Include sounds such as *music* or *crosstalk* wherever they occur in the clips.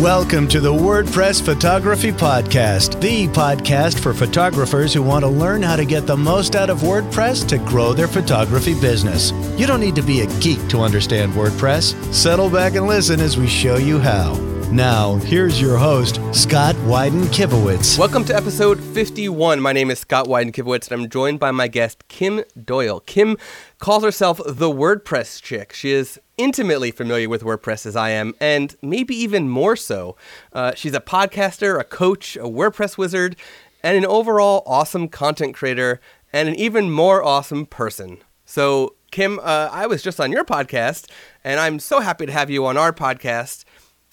Welcome to the WordPress Photography Podcast, the podcast for photographers who want to learn how to get the most out of WordPress to grow their photography business. You don't need to be a geek to understand WordPress. Settle back and listen as we show you how. Now, here's your host, Scott Wyden Kivowitz. Welcome to episode 51. My name is Scott Wyden Kivowitz, and I'm joined by my guest, Kim Doyal. Kim calls herself the WordPress chick. She is intimately familiar with WordPress as I am, and maybe even more so. Uh, she's a podcaster, a coach, a WordPress wizard, and an overall awesome content creator, and an even more awesome person. So, Kim, uh, I was just on your podcast, and I'm so happy to have you on our podcast.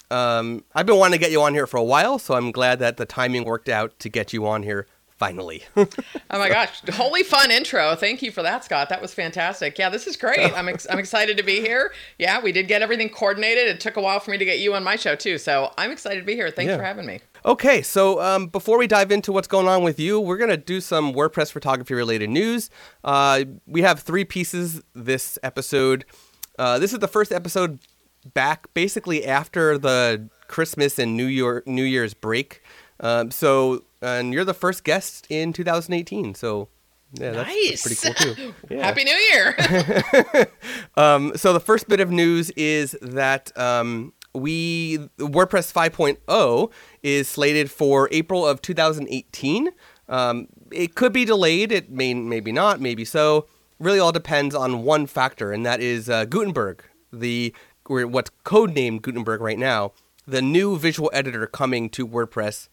Um, I've been wanting to get you on here for a while, so I'm glad that the timing worked out to get you on here finally. *laughs* oh my gosh, holy fun intro. Thank you for that, Scott. That was fantastic. Yeah, this is great. I'm, ex- I'm excited to be here. Yeah, we did get everything coordinated. It took a while for me to get you on my show, too. So I'm excited to be here. Thanks yeah. for having me. Okay, so um, before we dive into what's going on with you, we're going to do some WordPress photography related news. Uh, we have three pieces this episode. Uh, this is the first episode back basically after the Christmas and New Year New Year's break. Um, so, and you're the first guest in 2018. So, yeah, that's, nice. that's pretty cool too. *laughs* Yeah. Happy New Year. *laughs* um, so the first bit of news is that um, we WordPress 5.0 is slated for April of 2018. Um, it could be delayed. It may, maybe not, maybe so. Really, all depends on one factor, and that is uh, Gutenberg, the what's codenamed Gutenberg right now, the new visual editor coming to WordPress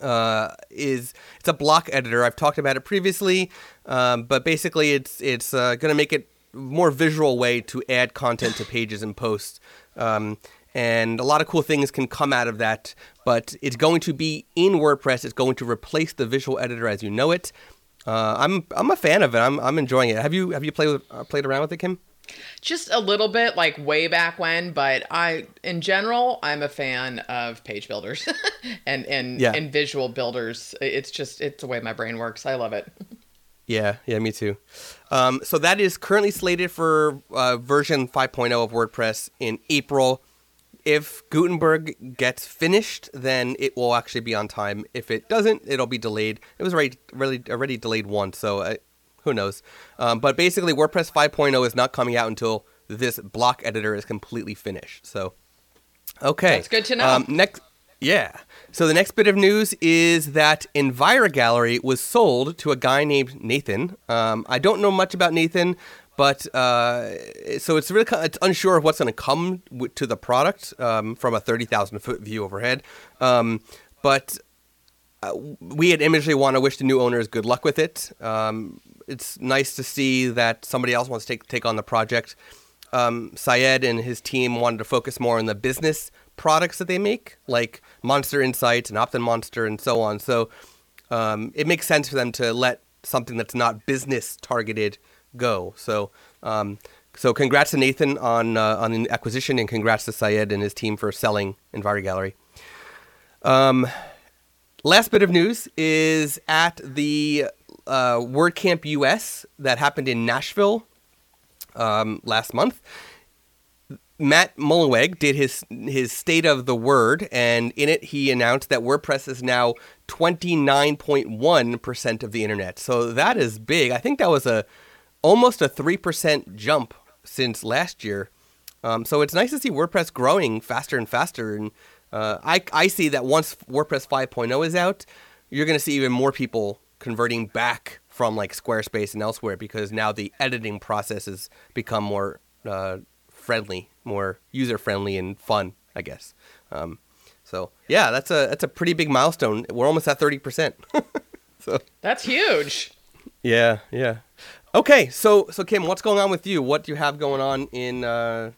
uh, is it's a block editor. I've talked about it previously, um, but basically it's it's uh, going to make it more visual way to add content to pages and posts. Um, and a lot of cool things can come out of that, but it's going to be in WordPress. It's going to replace the visual editor as you know it. Uh, I'm I'm a fan of it. I'm I'm enjoying it. Have you have you played with, uh, played around with it, Kim? Just a little bit, like way back when, but I, in general, I'm a fan of page builders *laughs* and and yeah. and visual builders. It's just it's the way my brain works. I love it. Yeah, yeah, me too. Um, so that is currently slated for uh, version 5.0 of WordPress in April. If Gutenberg gets finished, then it will actually be on time. If it doesn't, it'll be delayed. It was already really already delayed once, so I, who knows? Um, but basically, WordPress 5.0 is not coming out until this block editor is completely finished. So, okay, that's good to know. Um, next, yeah. So the next bit of news is that Envira Gallery was sold to a guy named Nathan. Um, I don't know much about Nathan, but uh, so it's really it's unsure of what's going to come to the product um, from a thirty thousand foot view overhead. Um, but uh, we at Imagely want to wish the new owners good luck with it. Um, it's nice to see that somebody else wants to take take on the project. Um, Syed and his team wanted to focus more on the business products that they make, like MonsterInsights and OptinMonster and so on. So um, it makes sense for them to let something that's not business targeted go. So um, so congrats to Nathan on uh, on the acquisition, and congrats to Syed and his team for selling Envira Gallery. Um, last bit of news is at the uh, WordCamp US that happened in Nashville um, last month. Matt Mullenweg did his his state of the word, and in it he announced that WordPress is now 29.1 percent of the internet. So that is big. I think that was a almost a three percent jump since last year. Um, so it's nice to see WordPress growing faster and faster. And uh, I I see that once WordPress 5.0 is out, you're going to see even more people converting back from like Squarespace and elsewhere because now the editing process has become more uh, friendly, more user friendly and fun, I guess. Um, so yeah, that's a that's a pretty big milestone. We're almost at thirty percent. *laughs* so that's huge. Yeah, yeah. Okay, so so Kim, what's going on with you? What do you have going on in uh,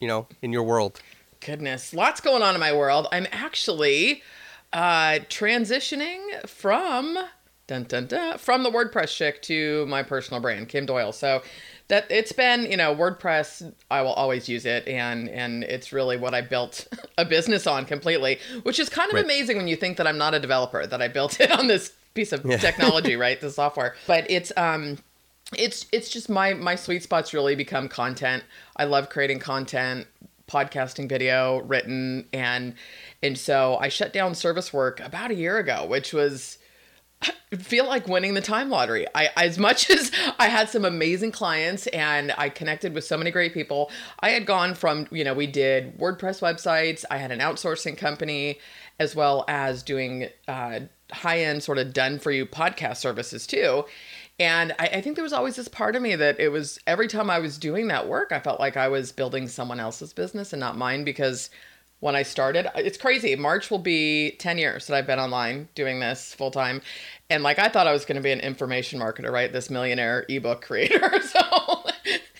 you know in your world? Goodness, lots going on in my world. I'm actually uh, transitioning from dun, dun, dun, from the WordPress chick to my personal brand, Kim Doyal. So that it's been, you know, WordPress. I will always use it, and and it's really what I built *laughs* a business on completely, which is kind of right. amazing when you think that I'm not a developer, that I built it on this piece of yeah. *laughs* technology, right? The software, but it's um it's it's just my my sweet spots really become content. I love creating content podcasting video written and and so I shut down service work about a year ago, which was I *laughs* feel like winning the time lottery. I as much *laughs* as I had some amazing clients and I connected with so many great people, I had gone from, you know, we did WordPress websites, I had an outsourcing company as well as doing uh, high-end sort of done for you podcast services too. And I, I think there was always this part of me that it was every time I was doing that work, I felt like I was building someone else's business and not mine because when I started. It's crazy. March will be 10 years that I've been online doing this full time. And like I thought I was going to be an information marketer, right? This millionaire ebook creator. *laughs* so,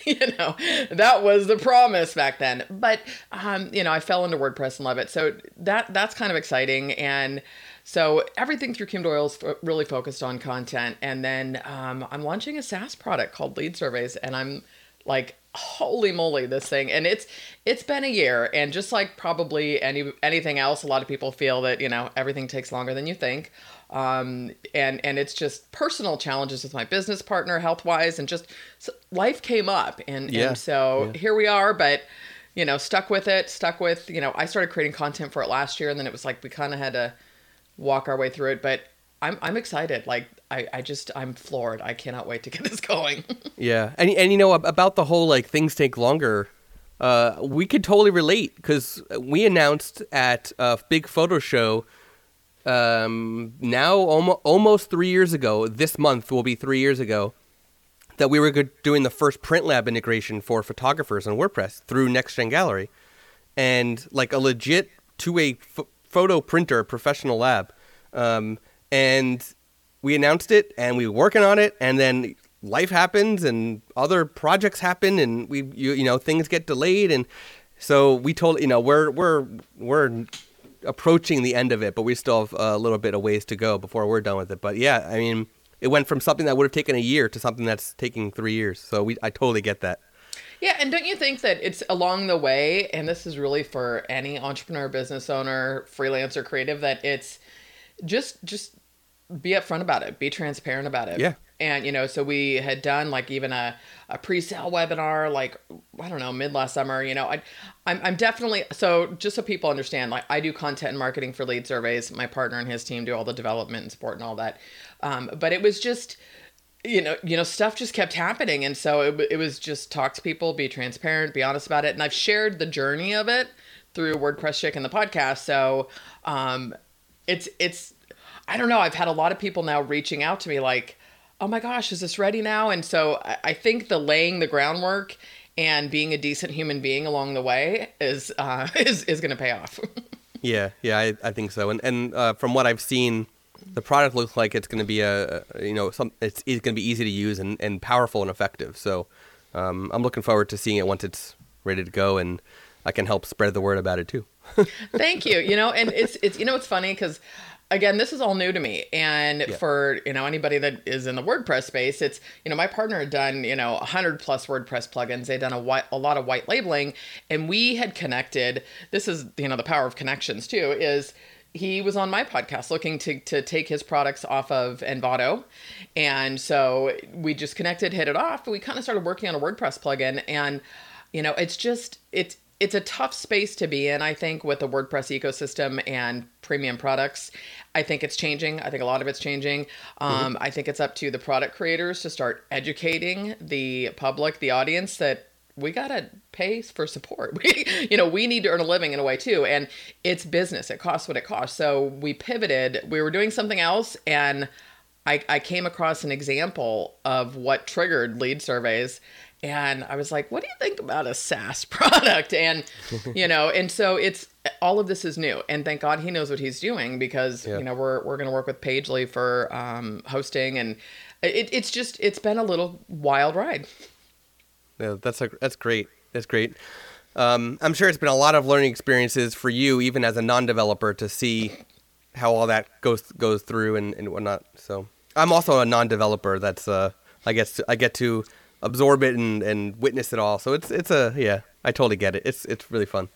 you know, that was the promise back then. But um, you know, I fell into WordPress and love it. So that that's kind of exciting and so everything through Kim Doyal's really focused on content, and then um, I'm launching a SaaS product called Lead Surveys, and I'm like holy moly this thing and it's it's been a year and just like probably any anything else a lot of people feel that you know everything takes longer than you think um, and and it's just personal challenges with my business partner health wise and just so life came up and Yeah. and so Yeah. here we are but you know stuck with it stuck with you know i started creating content for it last year and then it was like we kind of had to walk our way through it but i'm i'm excited like i i just i'm floored i cannot wait to get *laughs* this going Yeah, and and you know about the whole like things take longer. Uh, we could totally relate because we announced at a big photo show. Um, now almost three years ago. This month will be three years ago that we were doing the first print lab integration for photographers on WordPress through NextGEN Gallery, and like a legit two-way ph- photo printer professional lab. Um, and we announced it, and we were working on it, and then life happens, and other projects happen, and we you, you know things get delayed, and so we told you know we're we're we're approaching the end of it, but we still have a little bit of ways to go before we're done with it. But yeah, I mean, it went from something that would have taken a year to something that's taking three years. So we, I totally get that. Yeah, and don't you think that it's along the way, and this is really for any entrepreneur, business owner, freelancer, creative, that it's just just be upfront about it, be transparent about it. Yeah. And you know, so we had done like even a, a pre-sale webinar, like I don't know, mid last summer. You know, I, I'm I'm definitely so just so people understand, like I do content and marketing for lead surveys. My partner and his team do all the development and support and all that. Um, but it was just you know, you know, stuff just kept happening, and so it, it was just talk to people, be transparent, be honest about it, and I've shared the journey of it through WordPress Chick and the podcast. So, um, it's it's, I don't know. I've had a lot of people now reaching out to me like, "Oh my gosh, is this ready now?" And so I, I think the laying the groundwork and being a decent human being along the way is uh, *laughs* is is going to pay off. *laughs* Yeah, yeah, I, I think so. And and uh, from what I've seen, the product looks like it's going to be a you know some it's, it's going to be easy to use and, and powerful and effective. So um, I'm looking forward to seeing it once it's ready to go, and I can help spread the word about it too. *laughs* Thank you. You know, and it's it's you know it's funny because again, this is all new to me, and Yeah. for you know anybody that is in the WordPress space, it's you know my partner had done you know hundred plus WordPress plugins. They'd done a white, a lot of white labeling, and we had connected. This is you know the power of connections too. Is he was on my podcast looking to to take his products off of Envato, and so we just connected, hit it off. We kind of started working on a WordPress plugin, and you know it's just it's it's a tough space to be in i think with the wordpress ecosystem and premium products. I think it's changing. I think a lot of it's changing. Um, i think it's up to the product creators to start educating the public the audience that we gotta pay for support *laughs* we you know we need to earn a living in a way too and it's business it costs what it costs so we pivoted we were doing something else and I, I came across an example of what triggered lead surveys and I was like, what do you think about a SaaS *laughs* product? And, you know, and so it's all of this is new. And thank God he knows what he's doing because, you know, we're, we're going to work with Pagely for um, hosting. And it, it's just, it's been a little wild ride. Yeah, that's a, that's great. That's great. Um, I'm sure it's been a lot of learning experiences for you, even as a non-developer, to see how all that goes goes through and, and whatnot. So I'm also a non-developer. That's uh, I guess I get to absorb it and, and witness it all. So it's it's a yeah, I totally get it. It's it's really fun.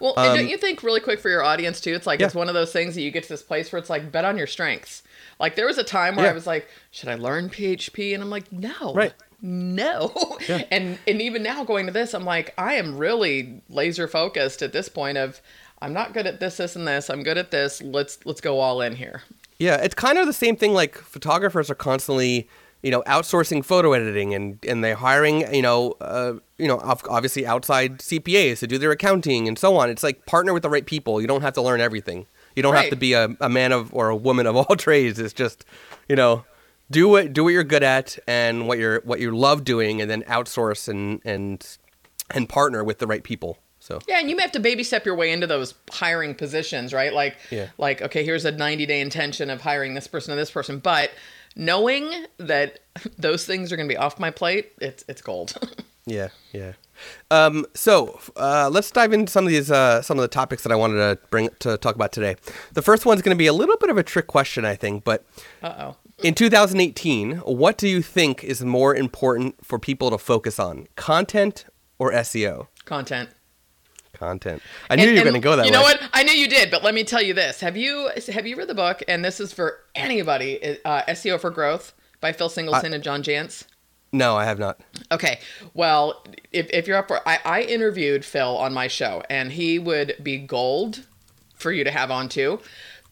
Well, and Um, don't you think really quick for your audience too? It's like Yeah. it's one of those things that you get to this place where it's like bet on your strengths. Like there was a time where Yeah. I was like, should I learn PHP? And I'm like, no, Right. No. *laughs* And and even now going to this, I'm like, I am really laser focused at this point of I'm not good at this, this, and this. I'm good at this. Let's let's go all in here. Yeah, it's kind of the same thing. Like photographers are constantly, you know, outsourcing photo editing, and and they're hiring, you know, uh, you know, obviously outside CPAs to do their accounting and so on. It's like partner with the right people. You don't have to learn everything. You don't have to be a, a man of or a woman of *laughs* all trades. It's just, you know, do what do what you're good at and what you're what you love doing, and then outsource and and and partner with the right people. So Yeah, and you may have to baby step your way into those hiring positions, right? Like, Yeah. like okay, here's a 90 day intention of hiring this person and this person, but knowing that *laughs* those things are going to be off my plate, it's it's gold. *laughs* Yeah, yeah. Um, so uh, let's dive into some of these uh, some of the topics that I wanted to bring to talk about today. The first one's going to be a little bit of a trick question, I think. But uh oh. In 2018, what do you think is more important for people to focus on, content or SEO? Content. Content. I knew And- you were going to go that You way. You know what? I knew you did, but let me tell you this: Have you have you read the book? And this is for anybody. Uh, SEO for Growth by Phil Singleton and John Jantsch. No, I have not. Okay. Well, if, if you're up for I, I interviewed Phil on my show and he would be gold for you to have on too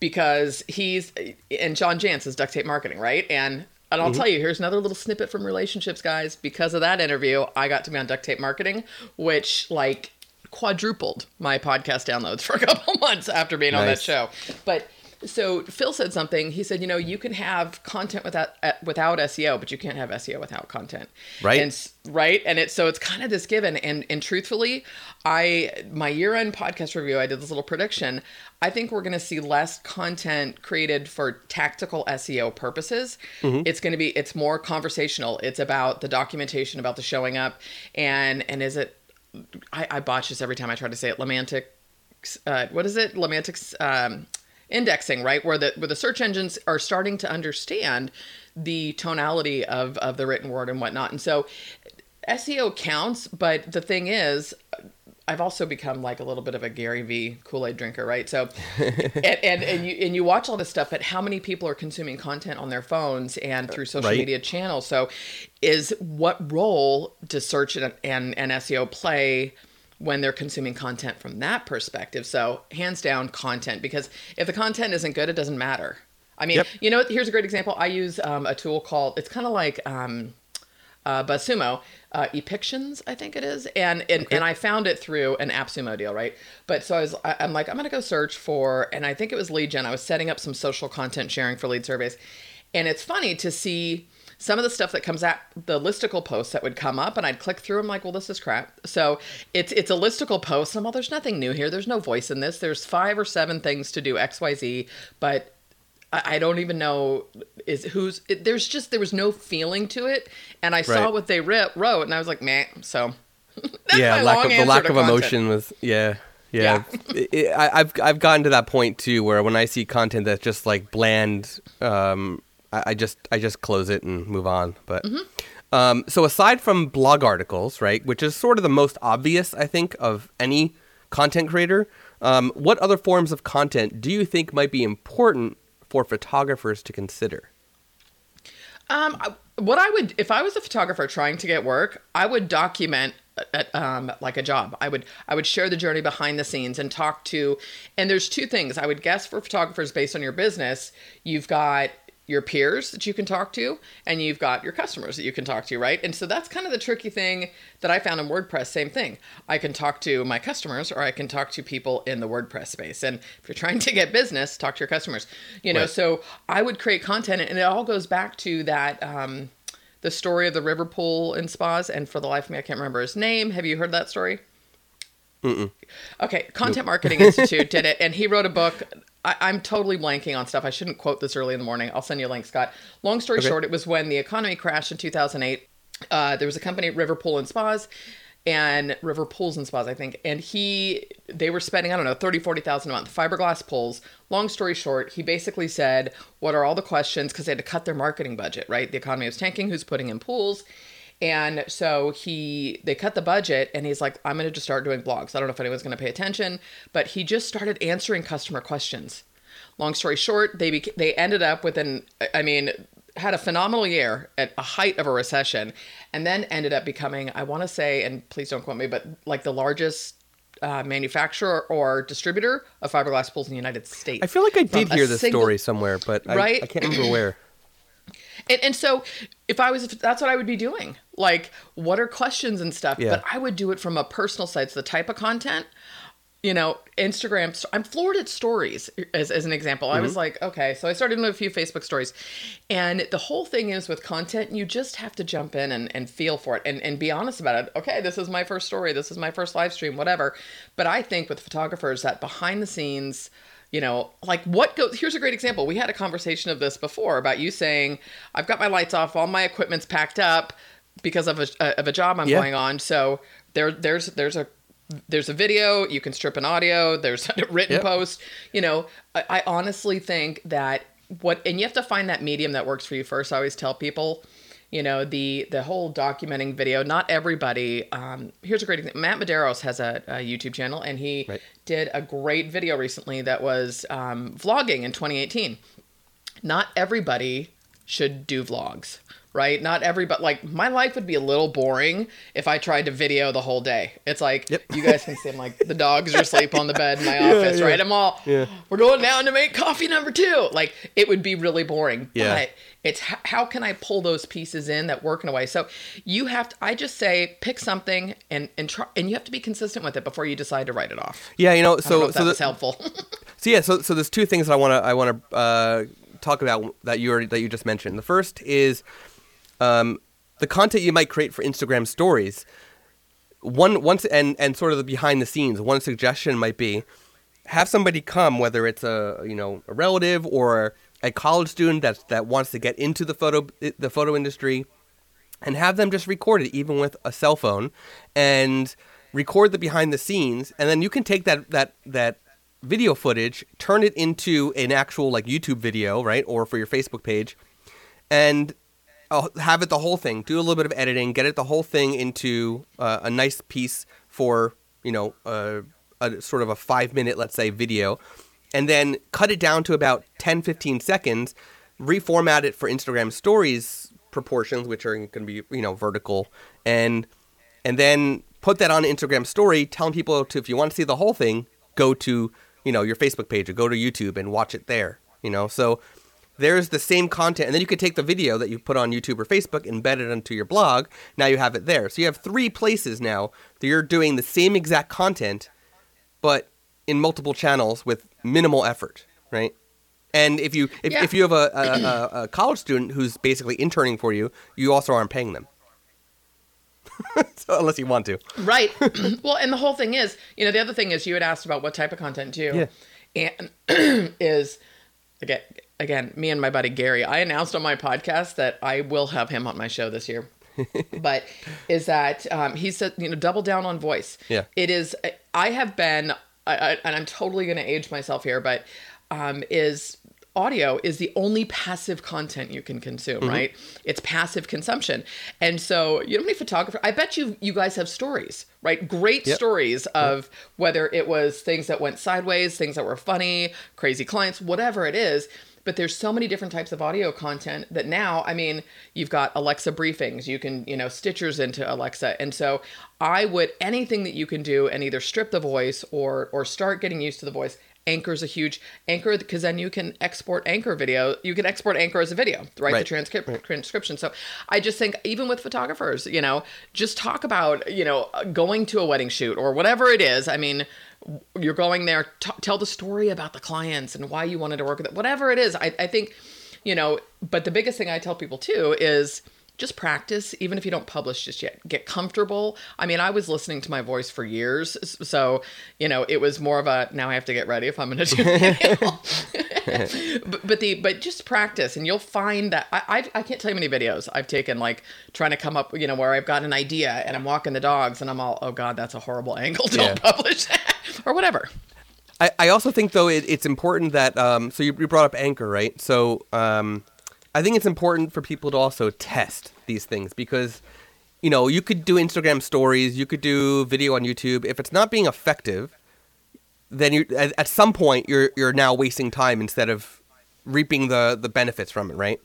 because he's and John Jantsch is duct tape marketing, right? And and I'll mm-hmm. tell you, here's another little snippet from relationships, guys. Because of that interview, I got to be on duct tape marketing, which like quadrupled my podcast downloads for a *laughs* couple months after being on that show. But so Phil said something. He said, you know, you can have content without uh, without SEO, but you can't have SEO without content. Right. And right. And it's so it's kind of this given. And and truthfully, I my year end podcast review, I did this little prediction. I think we're going to see less content created for tactical SEO purposes. It's going to be it's more conversational. It's about the documentation, about the showing up, and and is it I, I botch this every time I try to say it. Lemantic, uh, what is it? Lemantic um, indexing, right? Where the where the search engines are starting to understand the tonality of of the written word and whatnot. And so SEO counts, but the thing is. I've also become like a little bit of a Gary V Kool Aid drinker, right? So, *laughs* and, and and you and you watch all this stuff, but how many people are consuming content on their phones and through social Right. media channels? So, is what role does search and, and, and SEO play when they're consuming content from that perspective? So, hands down, content, because if the content isn't good, it doesn't matter. I mean, Yep. you know, here's a great example. I use um, a tool called, it's kind of like, um, uh, BuzzSumo, uh, Epictions, I think it is, and and, and I found it through an AppSumo deal, right? But so I was, I, I'm like, I'm gonna go search for, and I think it was lead gen. I was setting up some social content sharing for lead surveys, and it's funny to see some of the stuff that comes out, the listicle posts that would come up, and I'd click through. I'm like, well, this is crap. So it's it's a listicle post. I'm well, there's nothing new here. There's no voice in this. There's five or seven things to do X Y Z, but I I don't even know is who's. It, there's just there was no feeling to it, and I saw Right. what they writ, wrote, and I was like, man. So *laughs* that's yeah, lack of the lack of content. emotion was yeah. Yeah, It- it- I, I've I've gotten to that point too, where when I see content that's just like bland, um, I, I just I just close it and move on. But Mm-hmm. um, so aside from blog articles, right, which is sort of the most obvious, I think, of any content creator, um, what other forms of content do you think might be important for photographers to consider? Um, what I would, if I was a photographer trying to get work, I would document uh, um, like a job. I would, I would share the journey behind the scenes and talk to. And there's two things I would guess for photographers based on your business. You've got your peers that you can talk to, and you've got your customers that you can talk to, right? And so that's kind of the tricky thing that I found in WordPress. Same thing. I can talk to my customers, or I can talk to people in the WordPress space. And if you're trying to get business, talk to your customers. You know, Right. so I would create content, and it all goes back to that. Um, the story of the river pool in spas, and for the life of me, I can't remember his name. Have you heard that story? Okay, Content Marketing Institute did it, and he wrote a book. I, I'm totally blanking on stuff. I shouldn't quote this early in the morning. I'll send you a link, Scott. Long story Okay. short, it was when the economy crashed in 2008. Uh, there was a company, River Pool and Spas, and River Pools and Spas, I think, and he they were spending I don't know 30, 40,000 a month fiberglass pools. Long story short, he basically said, "What are all the questions?" Because they had to cut their marketing budget. Right, the economy was tanking. Who's putting in pools? And so he they cut the budget and he's like, I'm gonna just start doing blogs. I don't know if anyone's gonna pay attention, but he just started answering customer questions. Long story short, they bec- they ended up with an I mean had a phenomenal year at a height of a recession, and then ended up becoming, I want to say, and please don't quote me, but like the largest uh, manufacturer or distributor of fiberglass pools in the United States. I feel like I did hear this single- story somewhere, but I, Right? I can't remember where. And, and so, if I was, if that's what I would be doing. Like, what are questions and stuff? Yeah. But I would do it from a personal side. So the type of content, you know, Instagram. I'm floored at stories as, as an example. I was mm-hmm. like, okay, so I started doing a few Facebook stories, and the whole thing is with content, you just have to jump in and, and feel for it and, and be honest about it. Okay, this is my first story. This is my first live stream, whatever. But I think with photographers that behind the scenes you know like what goes here's a great example we had a conversation of this before about you saying i've got my lights off all my equipment's packed up because of a, of a job i'm Yeah. going on so there there's there's a there's a video you can strip an audio there's a *laughs* written Yep. post you know I, I honestly think that what and you have to find that medium that works for you first i always tell people you know the the whole documenting video not everybody um here's a great example matt medeiros has a, a youtube channel and he Right. did a great video recently that was um, vlogging in 2018 not everybody should do vlogs right not everybody like my life would be a little boring if i tried to video the whole day it's like Yep. you guys can see i'm like the dogs are asleep on the bed in my *laughs* office yeah. right i'm all Yeah. we're going down to make coffee number two like it would be really boring Yeah. but it's h- how can i pull those pieces in that work in a way so you have to i just say pick something and and try and you have to be consistent with it before you decide to write it off Yeah, you know, don't know so if so that the- was helpful *laughs* *laughs* So yeah, so so there's two things that I want to I want to uh, talk about that you already, that you just mentioned. The first is um, the content you might create for Instagram stories. One once and and sort of the behind the scenes. One suggestion might be have somebody come, whether it's a you know a relative or a college student that that wants to get into the photo the photo industry, and have them just record it, even with a cell phone, and record the behind the scenes, and then you can take that that that video footage, turn it into an actual like YouTube video, right, or for your Facebook page, and uh, have it the whole thing. Do a little bit of editing, get it the whole thing into uh, a nice piece for you know uh, a sort of a five minute, let's say, video, and then cut it down to about 10, 15 seconds. Reformat it for Instagram Stories proportions, which are going to be you know vertical, and and then put that on Instagram Story, telling people to if you want to see the whole thing, go to you know your Facebook page or go to YouTube and watch it there. You know, so there's the same content, and then you could take the video that you put on YouTube or Facebook, embed it into your blog. Now you have it there. So you have three places now that you're doing the same exact content, but in multiple channels with minimal effort, right? And if you if, Yeah. if you have a, a, a, college student who's basically interning for you, you also aren't paying them. *laughs* so unless you want to. Right. *laughs* *clears throat* well, and the whole thing is, you know, the other thing is you had asked about what type of content too. And *clears throat* is again again, me and my buddy Gary, I announced on my podcast that I will have him on my show this year. *laughs* but is that um, he said, you know, double down on voice. Yeah. It is I have been I, I, and I'm totally going to age myself here, but um, is audio is the only passive content you can consume, Mm-hmm. right? It's passive consumption. And so, you know, many photographers, I bet you you guys have stories, right? Great Yep. stories of whether it was things that went sideways, things that were funny, crazy clients, whatever it is. But there's so many different types of audio content that now, I mean, you've got Alexa briefings, you can, you know, Stitchers into Alexa. And so I would anything that you can do and either strip the voice or or start getting used to the voice Anchor's a huge anchor because then you can export anchor video. You can export anchor as a video, right? Right. The transcript transcription. So I just think even with photographers, you know, just talk about you know going to a wedding shoot or whatever it is. I mean, you're going there. T- tell the story about the clients and why you wanted to work with it. Whatever it is, I, I think, you know. But the biggest thing I tell people too is just practice even if you don't publish just yet get comfortable i mean i was listening to my voice for years so you know it was more of a now i have to get ready if i'm going to do. *laughs* *laughs* but, but the but just practice and you'll find that I, I i can't tell you many videos i've taken like trying to come up you know where i've got an idea and i'm walking the dogs and i'm all oh god that's a horrible angle. *laughs* Don't Yeah. publish that. Or whatever. I, I also think though it, it's important that um, so you, you brought up anchor right? So um, I think it's important for people to also test these things because you know you could do Instagram stories you could do video on YouTube. If it's not being effective then you at, at some point you're you're now wasting time instead of reaping the the benefits from it right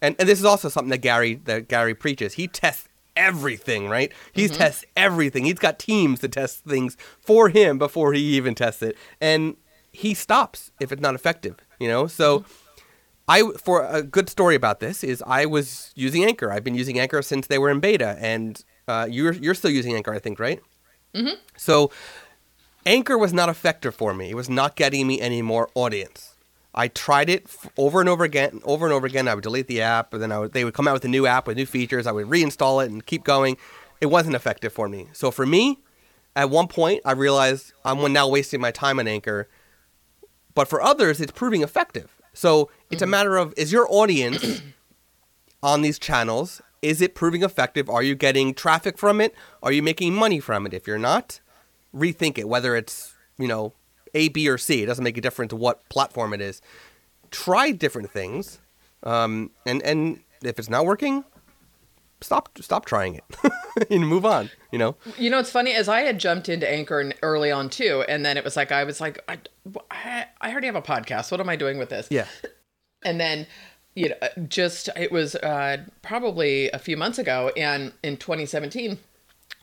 and and this is also something that Gary that Gary preaches. He tests everything, right? He Mm-hmm. tests everything. He's got teams to test things for him before he even tests it, and he stops if it's not effective. You know, so. Mm-hmm. I for a good story about this is I was using Anchor. I've been using Anchor since they were in beta, and uh, you're you're still using Anchor, I think, right? Mm-hmm. So Anchor was not effective for me. It was not getting me any more audience. I tried it f- over and over again, over and over again. I would delete the app, and then I would, they would come out with a new app with new features. I would reinstall it and keep going. It wasn't effective for me. So for me, at one point, I realized I'm now wasting my time on Anchor. But for others, it's proving effective. So it's a mm-hmm. matter of is your audience *clears throat* on these channels is it proving effective? Are you getting traffic from it? Are you making money from it? If you're not, rethink it. Whether it's you know A, B, or C, it doesn't make a difference what platform it is. Try different things, um, and and if it's not working, stop stop trying it *laughs* and move on. You know, You know, it's funny as I had jumped into Anchor early on too, and then it was like I was like, I, I, I already have a podcast. What am I doing with this? yeah, *laughs* and then you know just it was uh, probably a few months ago and in 2017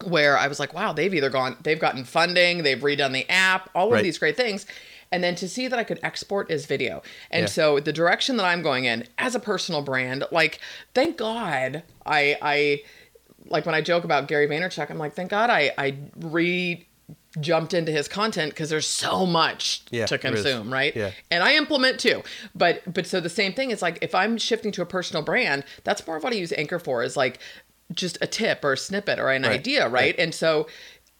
where i was like wow they've either gone they've gotten funding they've redone the app all of these great things and then to see that i could export as video and Yeah. so the direction that i'm going in as a personal brand like thank god i i like when i joke about gary vaynerchuk i'm like thank god i i re jumped into his content because there's so much Yeah, to consume right Yeah. and I implement too. But but so the same thing is like if I'm shifting to a personal brand, that's more of what I use Anchor for is like just a tip or a snippet or an Right, idea, right? right. And so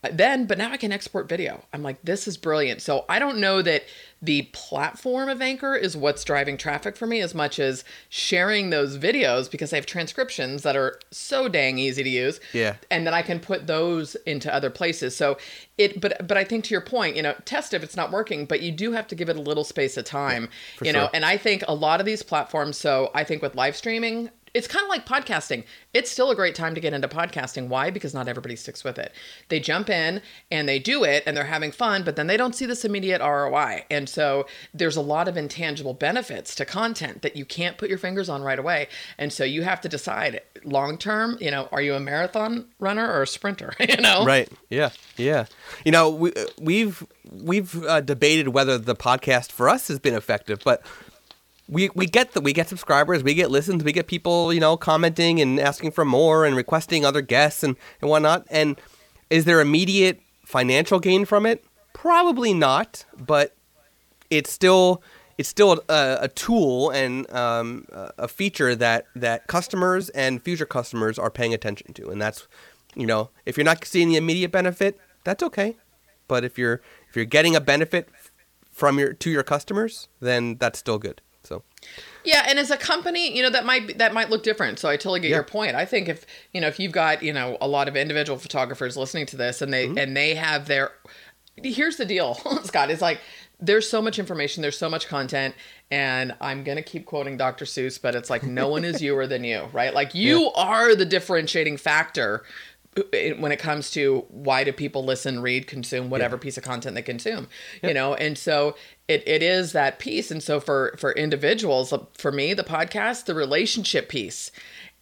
uh, then but now I can export video. I'm like this is brilliant. So I don't know that the platform of Anchor is what's driving traffic for me as much as sharing those videos because they have transcriptions that are so dang easy to use Yeah. and then I can put those into other places. So it, but but I think to your point, you know, test if it's not working, but you do have to give it a little space of time, for you know. And I think a lot of these platforms. So I think with live streaming, it's kind of like podcasting. It's still a great time to get into podcasting. Why? Because not everybody sticks with it. They jump in and they do it and they're having fun, but then they don't see this immediate ROI. And so there's a lot of intangible benefits to content that you can't put your fingers on right away. And so you have to decide long term, you know, are you a marathon runner or a sprinter? *laughs* you know? right. Yeah, yeah. You know, we we've we've uh, debated whether the podcast for us has been effective, but we we get the we get subscribers, we get listens, we get people you know commenting and asking for more and requesting other guests and and whatnot. And is there immediate financial gain from it? Probably not, but it's still it's still a, a tool and um, a feature that that customers and future customers are paying attention to, and that's you know if you're not seeing the immediate benefit, that's okay. But if you're if you're getting a benefit from your to your customers, then that's still good. So Yeah, and as a company, you know that might that might look different. So I totally get Yeah. your point. I think if you know if you've got you know a lot of individual photographers listening to this and they Mm-hmm. and they have their here's the deal, *laughs* Scott. It's like there's so much information, there's so much content, and I'm gonna keep quoting Dr. Seuss, but it's like no one is *laughs* youer than you, right? Like you are the differentiating factor when it comes to why do people listen, read, consume whatever piece of content they consume, you know? And so it, it is that piece. And so for, for individuals, for me, the podcast, the relationship piece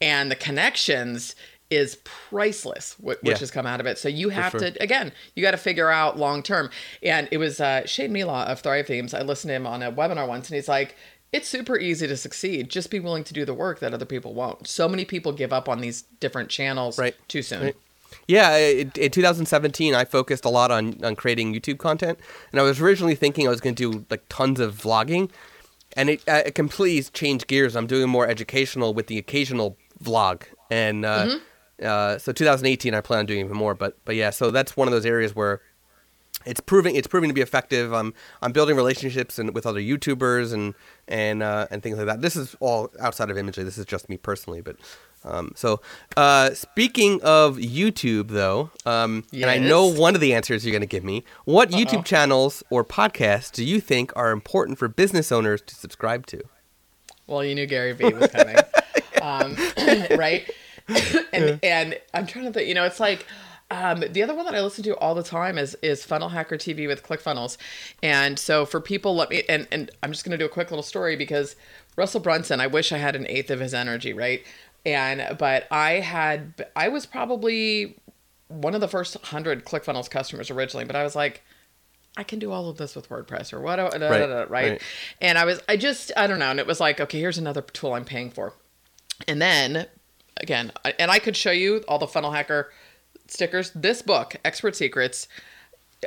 and the connections is priceless, which Yeah. has come out of it. So you have sure. to, again, you got to figure out long term. And it was uh, Shane Melaugh of Thrive Themes. I listened to him on a webinar once and he's like, it's super easy to succeed. Just be willing to do the work that other people won't. So many people give up on these different channels Right. too soon. Right. Yeah, in, in 2017, I focused a lot on, on creating YouTube content, and I was originally thinking I was going to do like tons of vlogging, and it, uh, it completely changed gears. I'm doing more educational with the occasional vlog, and uh, uh, so 2018, I plan on doing even more. But but yeah, so that's one of those areas where it's proving it's proving to be effective. I'm I'm building relationships and with other YouTubers and and uh, and things like that. This is all outside of Imagely. This is just me personally, but um, so uh, speaking of YouTube though, um, and I know one of the answers you're going to give me. What YouTube channels or podcasts do you think are important for business owners to subscribe to? Well, you knew Gary Vee was coming, *laughs* um, *coughs* right? *coughs* and and I'm trying to think. You know, it's like Um, the other one that I listen to all the time is is Funnel Hacker TV with ClickFunnels, and so for people, let me and and I'm just gonna do a quick little story because Russell Brunson, I wish I had an eighth of his energy, right? And but I had I was probably one of the first hundred ClickFunnels customers originally, but I was like. I can do all of this with WordPress or what, da, da, Right, da, da, right? right. And I was, I just, I don't know. And it was like, okay, here's another tool I'm paying for. And then again, and I could show you all the funnel hacker stickers. This book, Expert Secrets,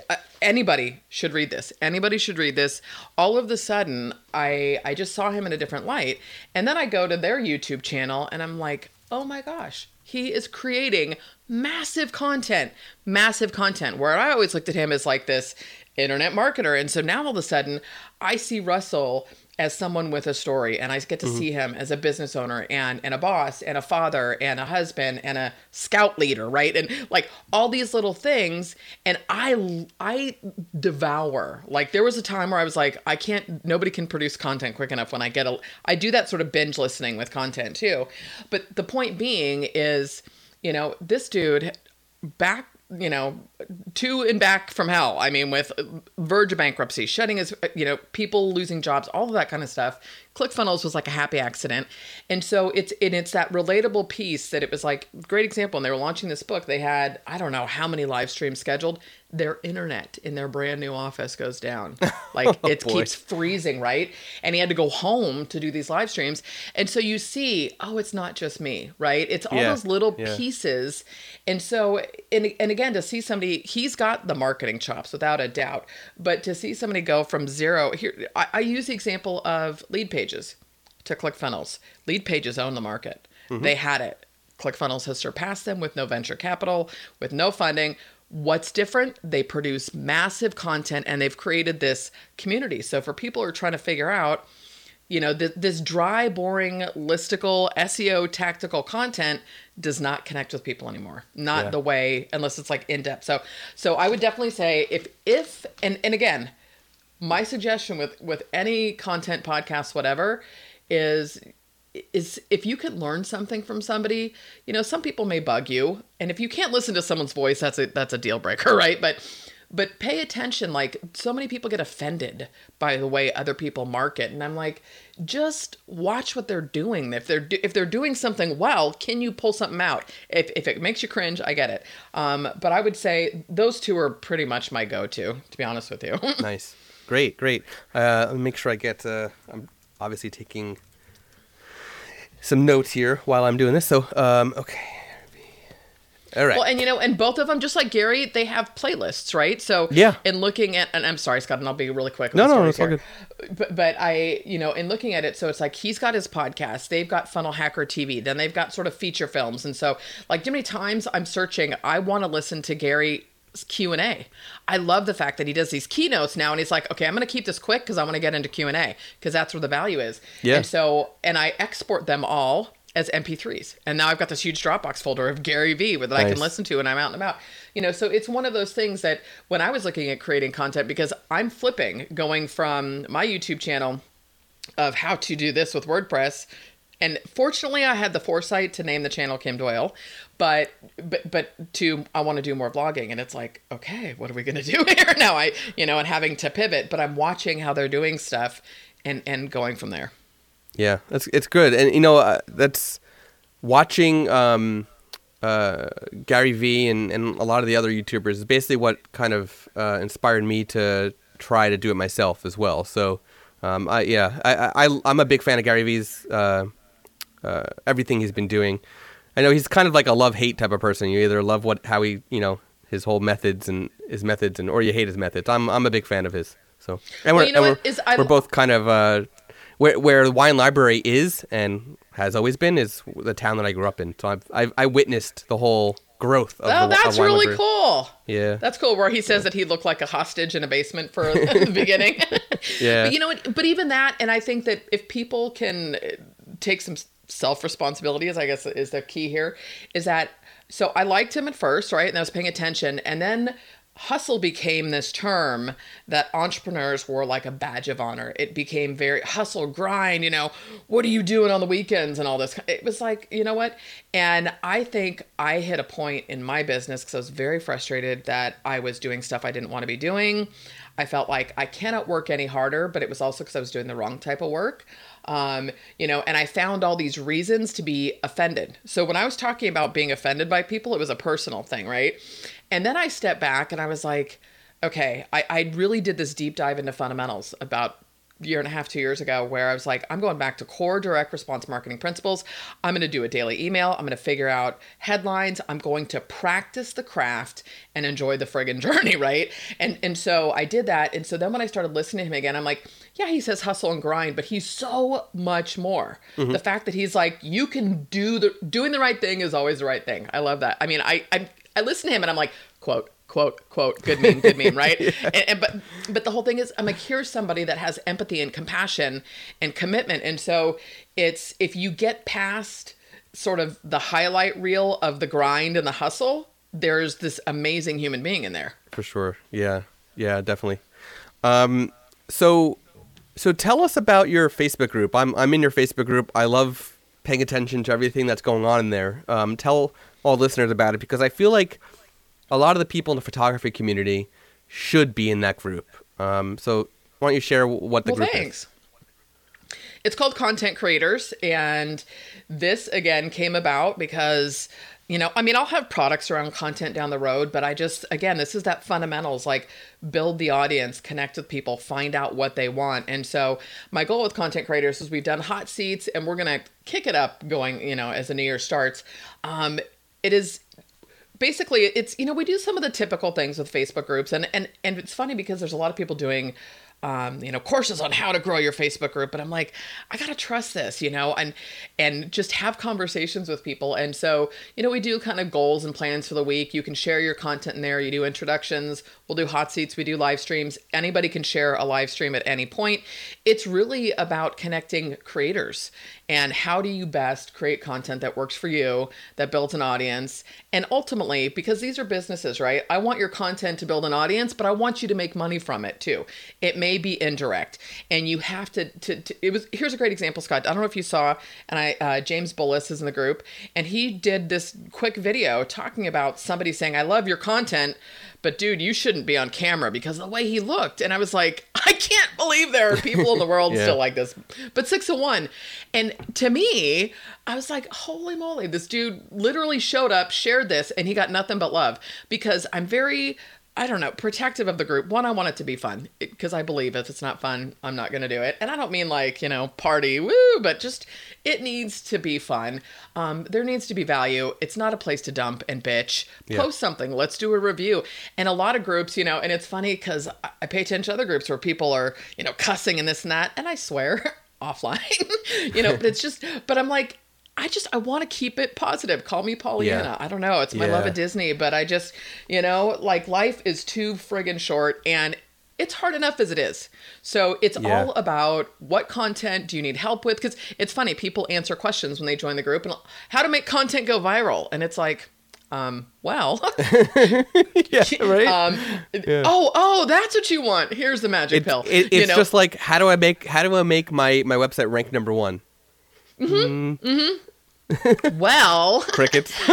uh, anybody should read this. Anybody should read this. All of the sudden, I I just saw him in a different light, and then I go to their YouTube channel, and I'm like, oh my gosh, he is creating massive content, massive content. Where I always looked at him as like this internet marketer, and so now all of a sudden, I see Russell as someone with a story and I get to mm-hmm. see him as a business owner and and a boss and a father and a husband and a scout leader, right? And like all these little things and I I devour. Like there was a time where I was like I can't nobody can produce content quick enough when I get a I do that sort of binge listening with content too. But the point being is, you know, this dude back you know, to and back from hell. I mean, with verge of bankruptcy, shutting his, you know, people losing jobs, all of that kind of stuff. ClickFunnels was like a happy accident, and so it's and it's that relatable piece that it was like great example. And they were launching this book. They had I don't know how many live streams scheduled. Their internet in their brand new office goes down, *laughs* oh, like it boy. keeps freezing, right? And he had to go home to do these live streams. And so you see, oh, it's not just me, right? It's all Yeah, those little yeah. pieces. And so, and, and again, to see somebody, he's got the marketing chops without a doubt, but to see somebody go from zero, here, I, I use the example of lead pages to ClickFunnels. Leadpages own the market, mm-hmm. they had it. ClickFunnels has surpassed them with no venture capital, with no funding. What's different? They produce massive content and they've created this community. So for people who are trying to figure out, you know, th- this dry, boring, listicle, SEO tactical content does not connect with people anymore. Not Yeah. the way, unless it's like in depth. So, so I would definitely say if, if, and, and again, my suggestion with with any content podcast whatever is is if you can learn something from somebody you know some people may bug you and if you can't listen to someone's voice that's a that's a deal breaker *laughs* right? But but pay attention like so many people get offended by the way other people market and i'm like just watch what they're doing. If they're do- if they're doing something well can you pull something out? If, if it makes you cringe i get it. Um, but i would say those two are pretty much my go-to to be honest with you. *laughs* Nice. Great, great. Uh, let me make sure I get. Uh, I'm obviously taking some notes here while I'm doing this. So, um, okay. All right. Well, and you know, and both of them, just like Gary, they have playlists, right? So Yeah. In looking at, and I'm sorry, Scott, and I'll be really quick. No, no, it's all here. But, but I, you know, in looking at it, so it's like he's got his podcast, they've got Funnel Hacker TV, then they've got sort of feature films, and so like, how many times I'm searching, I want to listen to Gary. Q and A. I love the fact that he does these keynotes now, and he's like, "Okay, I'm going to keep this quick because I want to get into Q and A because that's where the value is." Yeah. And so, and I export them all as MP3s, and now I've got this huge Dropbox folder of Gary V that I can listen to when I'm out and about. You know, so it's one of those things that when I was looking at creating content, because I'm flipping, going from my YouTube channel of how to do this with WordPress. And fortunately, I had the foresight to name the channel Kim Doyal, but but but to I want to do more vlogging, and it's like, okay, what are we gonna *laughs* do here now? I you know, and having to pivot, but I'm watching how they're doing stuff, and and going from there. Yeah, that's it's good, and you know uh, that's watching um, uh, Gary Vee and, and a lot of the other YouTubers is basically what kind of uh, inspired me to try to do it myself as well. So, um, I yeah, I, I I'm a big fan of Gary Vee's uh, everything he's been doing. I know he's kind of like a love hate type of person. You either love what how he you know his whole methods and his methods, and or you hate his methods. I'm I'm a big fan of his. So and we're Well, you know and we're, is- we're both kind of uh, where where the wine library is and has always been is the town that I grew up in. So I've I've I witnessed the whole growth of Oh, the, that's of really library. cool. Yeah. That's cool. Where he says that he looked like a hostage in a basement for *laughs* the beginning. *laughs* Yeah. But you know what? But even that, and I think that if people can uh, take some self responsibility, is I guess is the key here, is that so I liked him at first, right? And I was paying attention, and then hustle became this term that entrepreneurs wore like a badge of honor. It became very hustle, grind, you know, what are you doing on the weekends and all this. It was like, you know what? And I think I hit a point in my business because I was very frustrated that I was doing stuff I didn't want to be doing. I felt like I cannot work any harder, but it was also because I was doing the wrong type of work. Um, you know, and I found all these reasons to be offended. So when I was talking about being offended by people, it was a personal thing, right? And then I stepped back and I was like, okay, I, I really did this deep dive into fundamentals about year and a half, two years ago, where I was like, I'm going back to core direct response marketing principles. I'm going to do a daily email. I'm going to figure out headlines. I'm going to practice the craft and enjoy the friggin' *laughs* journey, right? And and so I did that. And so then when I started listening to him again, I'm like, yeah, he says hustle and grind, but he's so much more. Mm-hmm. The fact that he's like, you can do the doing the right thing is always the right thing. I love that. I mean, I I, I listen to him and I'm like, quote quote quote good meme good meme right? *laughs* Yeah. and, and, but but the whole thing is i'm like here's somebody that has empathy and compassion and commitment. And so it's if you get past sort of the highlight reel of the grind and the hustle there's this amazing human being in there. For sure. Yeah. Yeah definitely. Um so so tell us about your facebook group. I'm i'm in your facebook group. I love paying attention to everything that's going on in there. Um tell all listeners about it because i feel like a lot of the people in the photography community should be in that group. Um, so why don't you share what the well, group thanks. is? It's called Content Creators, and this again came about because you know i mean i'll have products around content down the road but i just again this is that fundamentals like build the audience connect with people find out what they want and so my goal with content creators is we've done hot seats and we're going to kick it up going you know as the new year starts um, it is basically it's you know we do some of the typical things with facebook groups and and and it's funny because there's a lot of people doing um, you know, courses on how to grow your Facebook group. But I'm like, I gotta trust this, you know, and and just have conversations with people. And so, you know, we do kind of goals and plans for the week. You can share your content in there. You do introductions. We'll do hot seats. We do live streams. Anybody can share a live stream at any point. It's really about connecting creators and how do you best create content that works for you, that builds an audience, and ultimately, because these are businesses, right? I want your content to build an audience, but I want you to make money from it too. It may be indirect, and you have to. to, to it was here's a great example, Scott. I don't know if you saw, and I uh, James Bullis is in the group, and he did this quick video talking about somebody saying, "I love your content." but dude, you shouldn't be on camera because of the way he looked. And I was like, *laughs* I can't believe there are people in the *laughs* world yeah. still like this. But six of one. And to me, I was like, holy moly, this dude literally showed up, shared this, and he got nothing but love because I'm very I don't know, protective of the group. One, I want it to be fun because I believe if it's not fun, I'm not going to do it. And I don't mean like, you know, party, woo, but just it needs to be fun. Um, there needs to be value. It's not a place to dump and bitch. Yeah. Post something. Let's do a review. And a lot of groups, you know, and it's funny because I pay attention to other groups where people are, you know, cussing and this and that. And I swear *laughs* offline, *laughs* you know, but it's just, but I'm like, I just I want to keep it positive. Call me Pollyanna. Yeah. I don't know. It's my yeah. love of Disney, but I just, you know, like life is too friggin' short and it's hard enough as it is. So it's yeah. all about what content do you need help with? Because it's funny, people answer questions when they join the group and how to make content go viral. And it's like, um, well, *laughs* *laughs* yeah, right. Um, yeah. Oh, oh, that's what you want. Here's the magic it, pill. It, it's you know? just like how do I make how do I make my my website rank number one? Mm-hmm. Mm. Mm-hmm well, crickets. *laughs*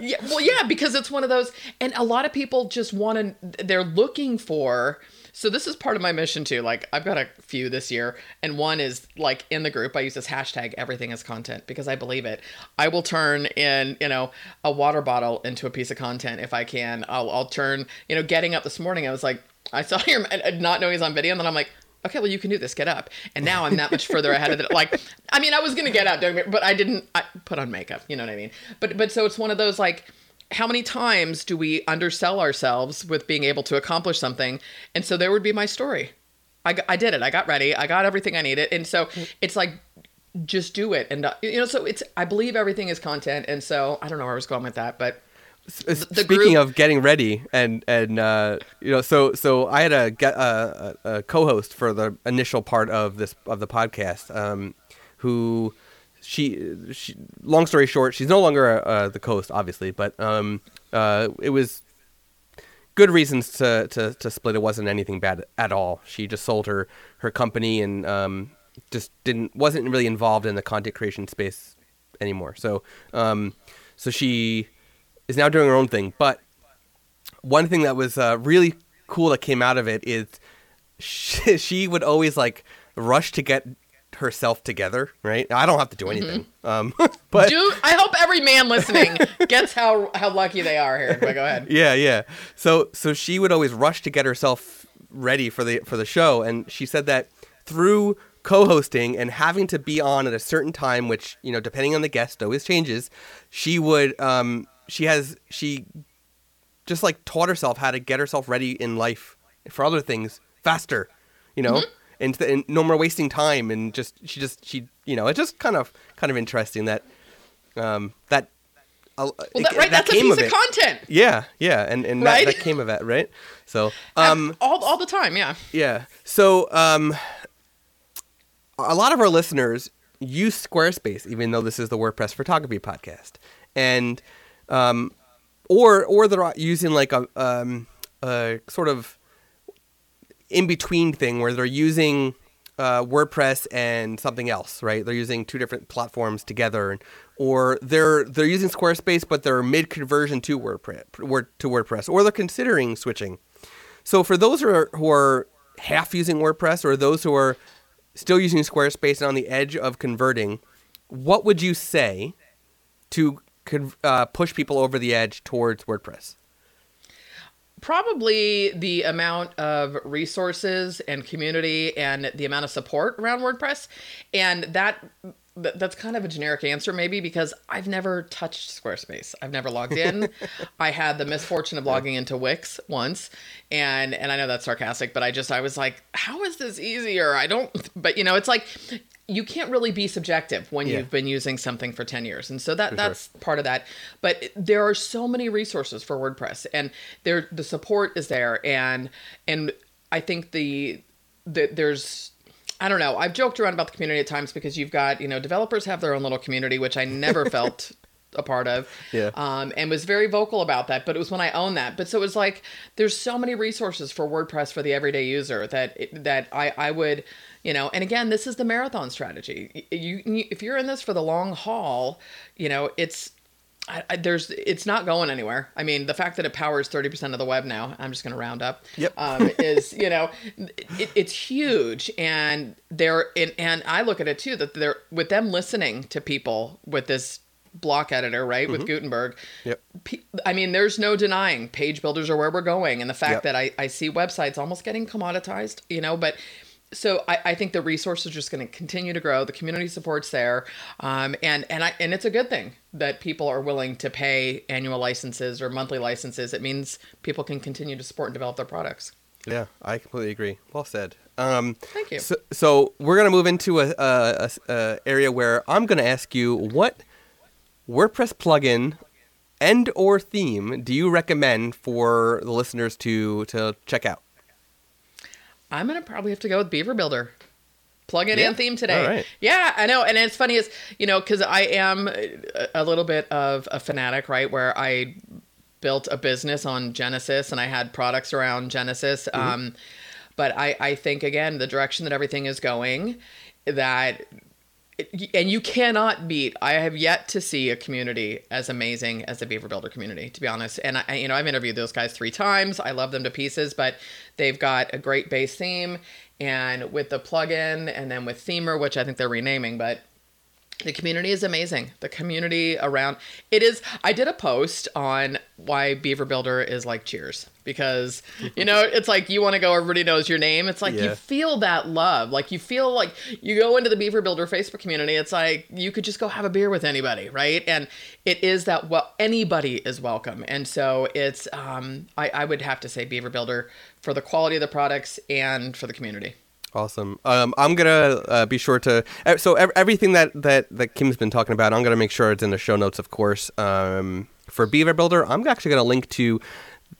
yeah, well, yeah, because it's one of those, and a lot of people just want to. They're looking for. So this is part of my mission too. Like I've got a few this year, and one is like in the group. I use this hashtag everything is content because I believe it. I will turn in you know a water bottle into a piece of content if I can. I'll I'll turn you know getting up this morning. I was like I saw *laughs* your not knowing he's on video, and then I'm like, okay, well, you can do this. Get up. And now I'm that much further ahead of it. Like, I mean, I was gonna get up, during but I didn't. I put on makeup. You know what I mean? But but so it's one of those like. How many times do we undersell ourselves with being able to accomplish something? And so there would be my story. I, I did it. I got ready. I got everything I needed. And so it's like, just do it. And, uh, you know, so it's, I believe everything is content. And so I don't know where I was going with that, but Speaking group... of getting ready, and and uh, you know, so so I had a, a, a, co-host for the initial part of this of the podcast, um, who she, she long story short, she's no longer uh, the co-host, obviously, but um, uh, it was good reasons to, to, to split. It wasn't anything bad at all. She just sold her her company and um, just didn't wasn't really involved in the content creation space anymore. So um, so she is now doing her own thing. But one thing that was uh, really cool that came out of it is she, *laughs* she would always like rush to get herself together, right? I don't have to do anything. Um, *laughs* but Do I hope every man listening *laughs* gets how how lucky they are here. But go ahead. yeah, yeah. So so she would always rush to get herself ready for the for the show, and she said that through co-hosting and having to be on at a certain time, which you know, depending on the guest, always changes. She would um she has she just like taught herself how to get herself ready in life for other things faster, you know. And, and no more wasting time, and just she just she you know it's just kind of kind of interesting that um that uh, Well, that, right, that's a piece of of content. Yeah, yeah, and and Right? that, that came of it, right? So, um, all, all the time, yeah. yeah. So, um, a lot of our listeners use Squarespace, even though this is the WordPress photography podcast, and um, or or they're using like a um, a sort of in between thing where they're using uh, WordPress and something else, right? They're using two different platforms together, or they're they're using Squarespace, but they're mid conversion to WordPress, Word to WordPress, or they're considering switching. So for those who are, who are half using WordPress, or those who are still using Squarespace and on the edge of converting, what would you say to con- uh, push people over the edge towards WordPress? Probably the amount of resources and community and the amount of support around WordPress. And that that's kind of a generic answer maybe because I've never touched Squarespace. I've never logged in. *laughs* I had the misfortune of logging into Wix once and and I know that's sarcastic, but I just I was like, how is this easier? I don't but you know, it's like you can't really be subjective when Yeah. you've been using something for 10 years. And so that that's part of that. But there are so many resources for WordPress and there the support is there and and I think the, the there's I don't know. I've joked around about the community at times because you've got, you know, developers have their own little community, which I never *laughs* felt a part of. Yeah. Um, and was very vocal about that. But it was when I owned that. But so it was like there's so many resources for WordPress for the everyday user that that I, I would, you know, and again, this is the marathon strategy. You, you if you're in this for the long haul, you know, it's I, I, there's it's not going anywhere. I mean, the fact that it powers 30% of the web now, I'm just going to round up. Yep. Um, is you know, it, it's huge, and they're and, and I look at it too that they're with them listening to people with this block editor, right, with Gutenberg. Yep. Pe- I mean, there's no denying page builders are where we're going, and the fact Yep. that I, I see websites almost getting commoditized, you know, but so I, I think the resources are just going to continue to grow. The community support's there, um, and and I and it's a good thing that people are willing to pay annual licenses or monthly licenses. It means people can continue to support and develop their products. Yeah, I completely agree. Well said. Um, Thank you. So, so we're gonna move into a, a, a- a area where I'm gonna ask you what WordPress plugin and or theme do you recommend for the listeners to to check out? I'm gonna probably have to go with Beaver Builder. Plug-in Yeah? and theme today. Right. Yeah, I know. And it's funny is, you know, because I am a- a little bit of a fanatic, right? Where I built a business on Genesis and I had products around Genesis. Mm-hmm. Um, but I, I think again, the direction that everything is going, that and you cannot beat. I have yet to see a community as amazing as the Beaver Builder community, to be honest. And I, you know, I've interviewed those guys three times. I love them to pieces, but they've got a great base theme, and with the plugin, and then with Themer, which I think they're renaming, but the community is amazing. The community around it is. I did a post on why Beaver Builder is like Cheers because you know *laughs* it's like you want to go. Everybody knows your name. It's like Yeah. you feel that love. Like you feel like you go into the Beaver Builder Facebook community. It's like you could just go have a beer with anybody, right? And it is that well anybody is welcome. And so it's. Um, I, I would have to say Beaver Builder for the quality of the products and for the community. Awesome. Um, I'm gonna uh, be sure to. So ev- everything that, that that Kim's been talking about, I'm gonna make sure it's in the show notes, of course. Um, for Beaver Builder, I'm actually gonna link to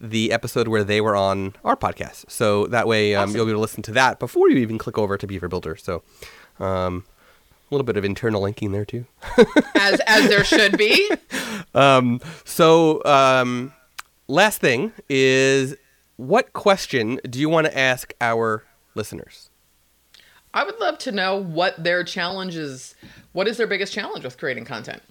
the episode where they were on our podcast, so that way um, Awesome. you'll be able to listen to that before you even click over to Beaver Builder. So, um, a little bit of internal linking there too. *laughs* As as there should be. Um, so um, last thing is what question do you want to ask our listeners? I would love to know what their challenges. What is their biggest challenge with creating content?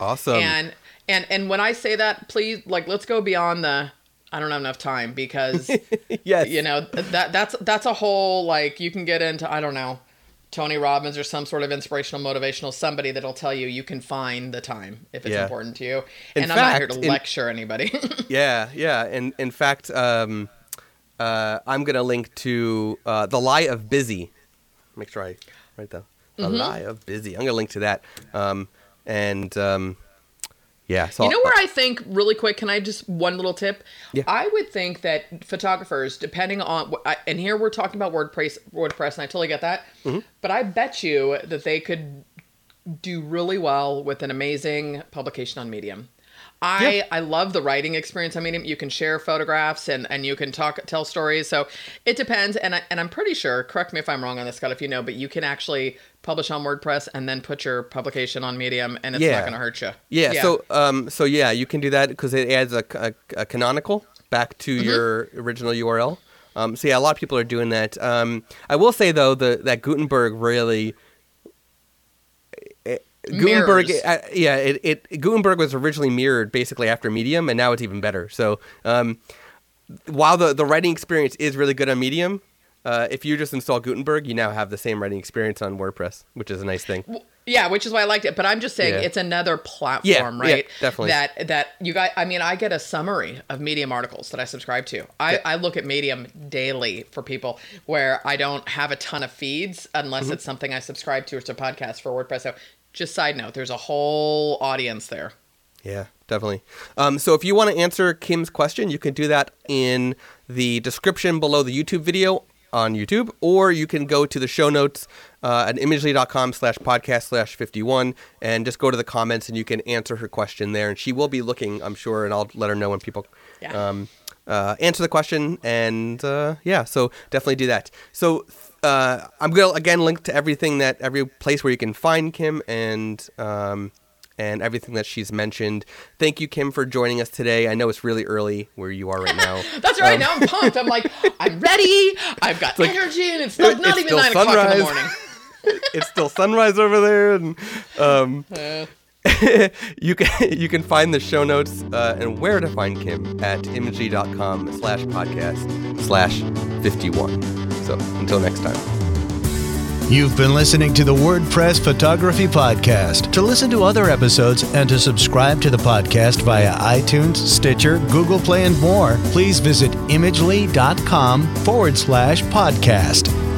Awesome. and and and when I say that, please like let's go beyond the. I don't have enough time because *laughs* yes. you know that that's that's a whole like you can get into I don't know Tony Robbins or some sort of inspirational motivational somebody that'll tell you you can find the time if it's Yeah. important to you. In and I'm not here to in- lecture anybody. *laughs* Yeah, yeah. And in fact, um, uh, I'm gonna link to uh, the lie of busy. Make sure I write that. The Mm-hmm. lie of busy. I'm gonna link to that. Um, and um, yeah. So You know where I think really quick? Can I just one little tip? Yeah. I would think that photographers, depending on, I- and here we're talking about WordPress, WordPress, and I totally get that. Mm-hmm. But I bet you that they could do really well with an amazing publication on Medium. I, I love the writing experience on Medium. You can share photographs and, and you can talk tell stories. So it depends. And I, and I'm pretty sure. Correct me if I'm wrong on this, Scott. If you know, but you can actually publish on WordPress and then put your publication on Medium, and it's Yeah. not going to hurt you. Yeah, So, um, so yeah, you can do that because it adds a, a, a canonical back to Mm-hmm. your original URL. Um, so yeah, a lot of people are doing that. Um, I will say though, the that Gutenberg really. Gutenberg, uh, yeah, it, it Gutenberg was originally mirrored basically after Medium, and now it's even better. So, um, while the the writing experience is really good on Medium, uh, if you just install Gutenberg, you now have the same writing experience on WordPress, which is a nice thing. Yeah, which is why I liked it. But I'm just saying Yeah. it's another platform, Yeah, yeah, right? definitely. That that you guys. I mean, I get a summary of Medium articles that I subscribe to. I, Yeah. I look at Medium daily for people where I don't have a ton of feeds unless Mm-hmm. it's something I subscribe to or it's a podcast for WordPress. So, just side note, there's a whole audience there. Yeah, definitely. Um, so if you want to answer Kim's question, you can do that in the description below the YouTube video on YouTube, or you can go to the show notes uh, at imagely.com slash podcast slash 51 and just go to the comments and you can answer her question there. And she will be looking, I'm sure, and I'll let her know when people Yeah. um, uh, answer the question. And uh, yeah, so definitely do that. So uh, I'm going to again link to everything that every place where you can find Kim and um, and everything that she's mentioned. Thank you, Kim, for joining us today. I know it's really early where you are right now. *laughs* That's right. Um, now I'm pumped. I'm like, I'm ready. I've got like- energy, and it's not, not it's even still nine o'clock in sunrise. the morning. *laughs* it's still sunrise over there, and um, *laughs* Uh, *laughs* you can *laughs* you can find the show notes uh, and where to find Kim at imagely.com slash podcast slash 51. So until next time. You've been listening to the WordPress Photography Podcast. To listen to other episodes and to subscribe to the podcast via iTunes, Stitcher, Google Play, and more, please visit imagely.com forward slash podcast.